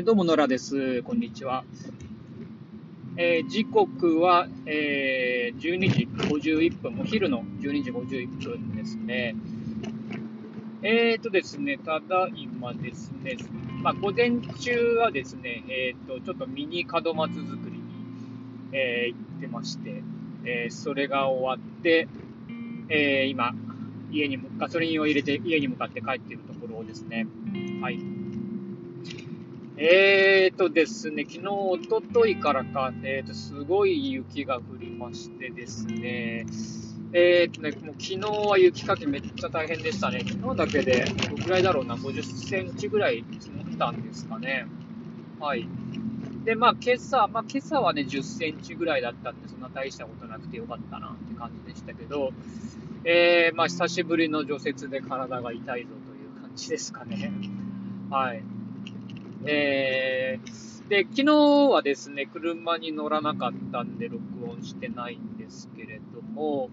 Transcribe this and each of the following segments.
えー、どうも、野良です。こんにちは。えー、時刻は、えー、12時51分、お昼の12時51分ですね。えーとですね、ただいまですね、まあ、午前中はですね、えーと、ちょっとミニ門松作りに、えー、行ってまして、えー、それが終わって、えー、今、家にガソリンを入れて家に向かって帰っているところですね。はい。えーとですね、昨日、おとといからか、えーと、すごい雪が降りましてですね、えーとね、もう昨日は雪かきめっちゃ大変でしたね。昨日だけで、どのぐらいだろうな、50センチぐらい積もったんですかね。はい。で、まあ今朝、まあ今朝はね、10センチぐらいだったんで、そんな大したことなくてよかったなって感じでしたけど、えー、まあ久しぶりの除雪で体が痛いぞという感じですかね。はい。えー、で、昨日はですね、車に乗らなかったんで録音してないんですけれども、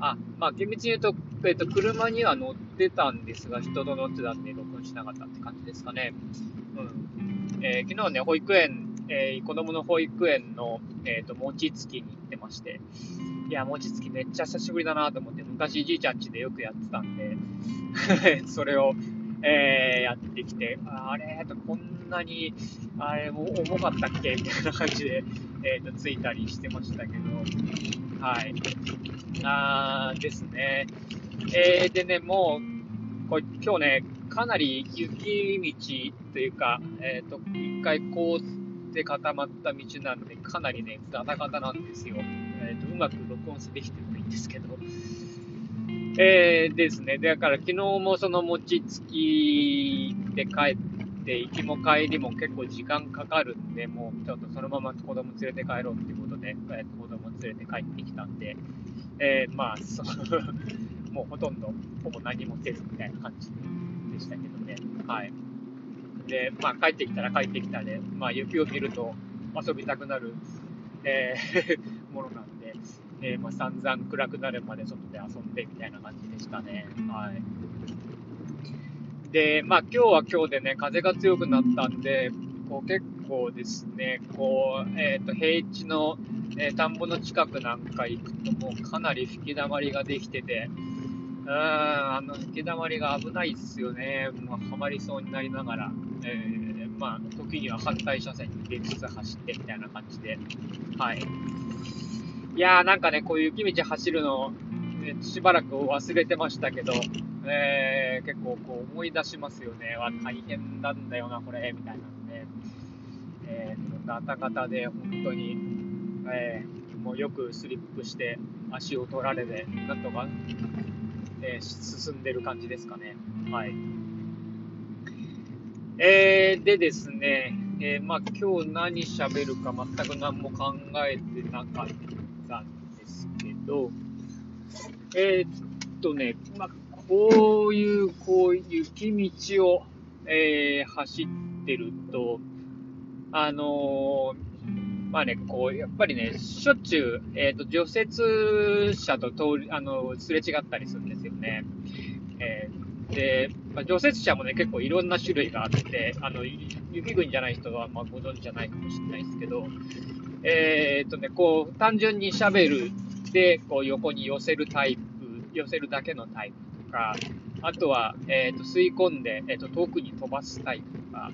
あ、まあ厳密に言うと、えっ、と、車には乗ってたんですが、人と乗ってたんで録音しなかったって感じですかね。うん。えー、昨日ね、保育園、えー、子供の保育園の、えっ、ー、と、餅つきに行ってまして、いや、餅つきめっちゃ久しぶりだなと思って、昔じいちゃん家でよくやってたんで それを、えー、やってきて、あれと、こんなに、あれ、も重かったっけ？みたいな感じで、えっ、ー、と、ついたりしてましたけど、はい。あーですね。えー、でね、もう、こ今日ね、かなり雪道というか、えっ、ー、と、一回凍って固まった道なんで、かなりね、ガタガタなんですよ。えっ、ー、と、うまく録音できてるといいんですけど、えー、ですね。だから昨日もその餅つきで帰って、行きも帰りも結構時間かかるんで、もうちょっとそのまま子供連れて帰ろうっていうことで、えー、子供連れて帰ってきたんで、えー、まあ、そ もうほとんど、ほぼ何もせずみたいな感じでしたけどね。はい。で、まあ帰ってきたら帰ってきたで、まあ雪を見ると遊びたくなる、えー、ものなんで、えー、まあ、散々暗くなるまで外で遊んでみたいな感じでしたね。はい。で、まあ今日は今日でね、風が強くなったんで、こう結構ですね、こう、えっ、ー、と、平地の、えー、田んぼの近くなんか行くともうかなり吹き溜まりができてて、うーん、あの吹き溜まりが危ないっすよね。もうはまりそうになりながら、えー、まあ、時には反対車線に出つつ走ってみたいな感じで、はい。いやーなんかね、こういう雪道走るの、ね、しばらく忘れてましたけど、えー、結構こう思い出しますよね。わ、大変なんだよな、これ、みたいなんで。えー、ガタガタで本当に、えー、もうよくスリップして足を取られて、なんとか、えー、進んでる感じですかね。はい。えー、でですね、えー、まあ今日何喋るか全く何も考えてなかったど、えー、っとね、まあこういう、こういう雪道を、えー、走ってると、あのー、まあね、こう、やっぱりね、しょっちゅう、えっ、ー、と、除雪車と通り、あの、すれ違ったりするんですよね。えー、で、まあ、除雪車もね、結構いろんな種類があって、あの、雪国じゃない人は、まあ、ご存知じゃないかもしれないですけど、えっ、とね、こう、単純にシャベルで、こう、横に寄せるタイプ、寄せるだけのタイプとか、あとは、えっ、と、吸い込んで、えっ、と、遠くに飛ばすタイプとか、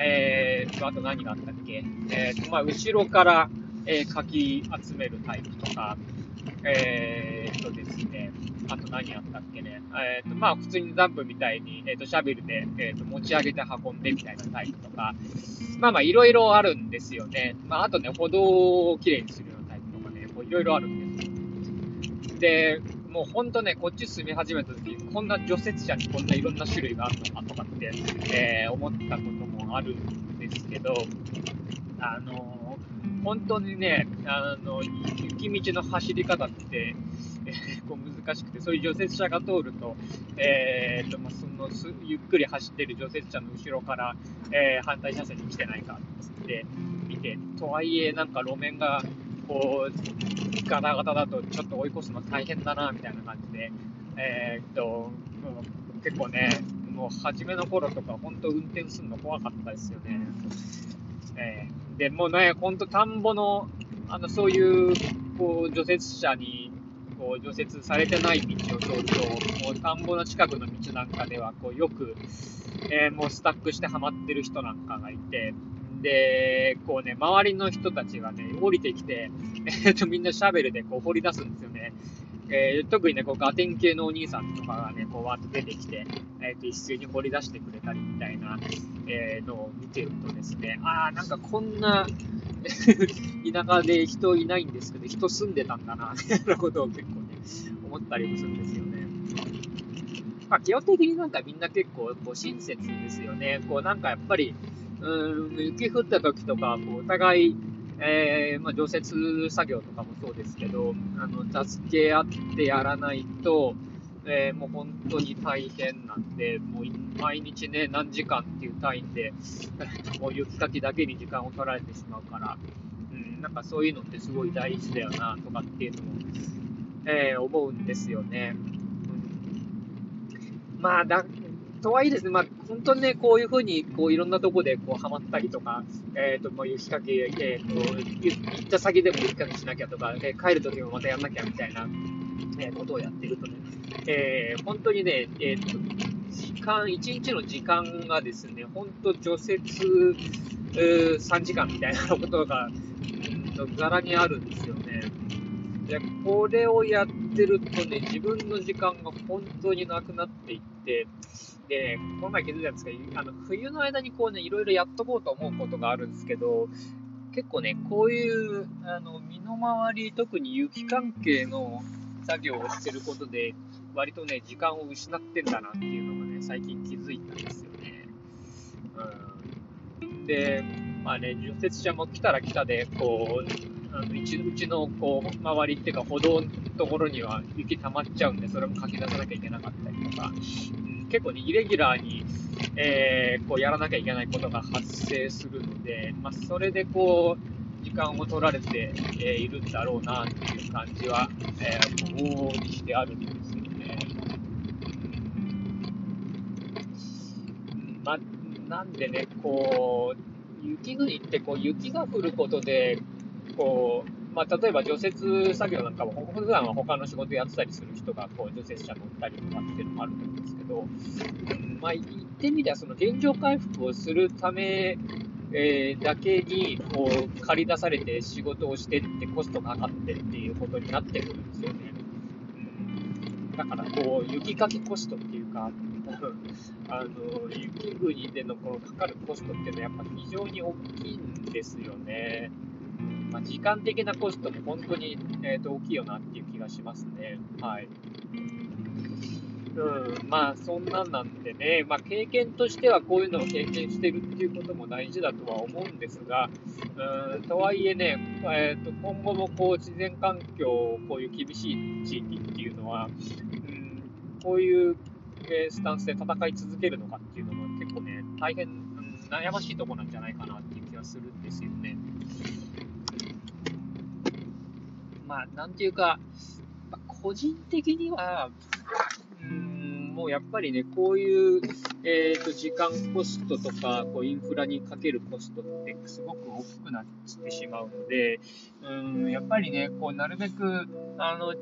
えっー、あと何があったっけ？えー、と、まあ、後ろから、えー、かき集めるタイプとか、えー、とですね、あと何あったっけね？えー、と、まあ、普通にダンプみたいに、えー、と、シャベルで、えー、と、持ち上げて運んでみたいなタイプとか、まあまあ、いろいろあるんですよね。まあ、あとね、歩道をきれいにするよいろいろあるんです。で、もうほんとね、こっち住み始めた時、こんな除雪車にこんないろんな種類があるのかとかって、えー、思ったこともあるんですけど、あのー、本当にね、あの、雪道の走り方って、えー、こう難しくて、そういう除雪車が通ると、えーとまあ、そのゆっくり走ってる除雪車の後ろから、えー、反対車線に来てないかって見て、とはいえ、なんか路面がこう、ガタガタだとちょっと追い越すの大変だな、みたいな感じで、えー、っと、結構ね、もう初めの頃とか、本当運転するの怖かったですよね。えー、で、もうね、本当田んぼの、あの、そういう、こう、除雪車に、こう、除雪されてない道を通ると、もう田んぼの近くの道なんかでは、こう、よく、えー、もうスタックしてはまってる人なんかがいて、で、こうね、周りの人たちがね、降りてきて、えっ、と、みんなシャベルでこう掘り出すんですよね。えー、特にね、こうガテン系のお兄さんとかがね、こうわーっと出てきて、えっ、ー、と、一斉に掘り出してくれたりみたいな、えー、のを見てるとですね、あー、なんかこんな 田舎で人いないんですけど、人住んでたんだな、みたいなことを結構ね、思ったりもするんですよね。まあ、基本的になんかみんな結構こう親切ですよね。こうなんかやっぱり、うん、雪降った時とか、こうお互い、えー、まあ、除雪作業とかもそうですけど、あの、助け合ってやらないと、えー、もう本当に大変なんで、もう毎日ね、何時間っていう単位で、もう雪かきだけに時間を取られてしまうから、うん、なんかそういうのってすごい大事だよな、とかっていうのも、えー、思うんですよね。うん、まあだ、とはいえですね、まあ、本当にね、こういうふうに、こう、いろんなとこで、こう、ハマったりとか、えっ、ー、と、まあ、雪かき、えっ、ー、と、行った先でも雪かきしなきゃとか、えー、帰るときもまたやんなきゃみたいな、えことをやってるとね、え本当にね、えっ、と、時間、一日の時間がですね、本当除雪、う3時間みたいなことが、ざらにあるんですよね。で、これをやってるとね、自分の時間が本当になくなっていって、で、この前気づいたんですけど、あの冬の間にこうね、いろいろやっとこうと思うことがあるんですけど、結構ね、こういうあの身の回り、特に雪関係の作業をしてることで、割とね、時間を失ってんだなっていうのがね、最近気づいたんですよね。うん、で、まあね、除雪車も来たら来たで、こう、あのうちうちのこう周りっていうか歩道のところには雪溜まっちゃうんで、それもかき出さなきゃいけなかったりとか、うん結構ね、イレギュラーに、えー、こうやらなきゃいけないことが発生するので、まあ、それでこう、時間を取られて、えー、いるんだろうなっていう感じは、えー、往々にしてあるんですよね。まあ、なんでね、こう、雪国ってこう雪が降ることで、こう、まあ、例えば除雪作業なんかも、普段は他の仕事やってたりする人がこう除雪車乗ったりとかっていうのもあると思うんですけど、まあ、言ってみりゃ、その現状回復をするため、えー、だけにこう借り出されて仕事をしてってコストがかかってっていうことになってくるんですよね。うん、だからこう雪かきコストっていうか、あの雪国でのこのかかるコストっていうのはやっぱ非常に大きいんですよね。まあ、時間的なコストも本当に、えーと、大きいよなっていう気がしますね。はい。うん、まあそんなんなんでね、まあ、経験としてはこういうのを経験してるっていうことも大事だとは思うんですが、うんとはいえね、えーと、今後もこう自然環境、こういう厳しい地域っていうのは、うん、こういう、えスタンスで戦い続けるのかっていうのも結構ね、大変、悩ましいところなんじゃないかなっていう気がするんですよね。まあ、なんていうか、まあ、個人的には、うん、もうやっぱりね、こういう、えーと、時間コストとか、こうインフラにかけるコストってすごく大きくなってしまうので、うん、やっぱりね、こうなるべく、あの、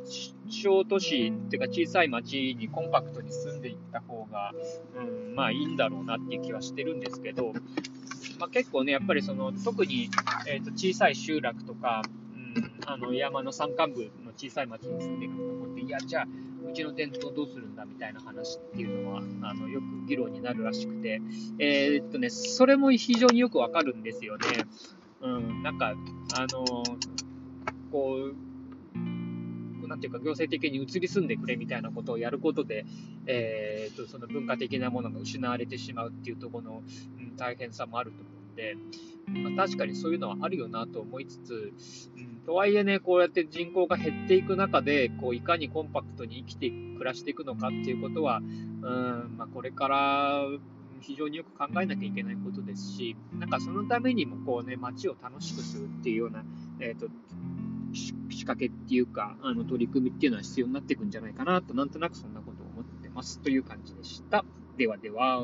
小都市っていうか小さい町にコンパクトに住んでいった方が、うん、まあいいんだろうなっていう気はしてるんですけど、まあ、結構ね、やっぱりその特に、えーと小さい集落とか、あの山の山間部の小さい町に住んでいる方って、いや、じゃあ、うちの店頭どうするんだみたいな話っていうのは、あのよく議論になるらしくて、えー、っとね、それも非常によくわかるんですよね。うん、なんか、あのこう、なんていうか、行政的に移り住んでくれみたいなことをやることで、えー、っとその文化的なものが失われてしまうっていうところの、うん、大変さもあると思で、まあ、確かにそういうのはあるよなと思いつつ、うん、とはいえね、こうやって人口が減っていく中で、こういかにコンパクトに生きて暮らしていくのかっていうことは、うんまあ、これから非常によく考えなきゃいけないことですし、なんかそのためにもこうね、街を楽しくするっていうような、えーと、仕掛けっていうか、あの取り組みっていうのは必要になっていくんじゃないかなと、なんとなくそんなことを思ってますという感じでした。ではでは。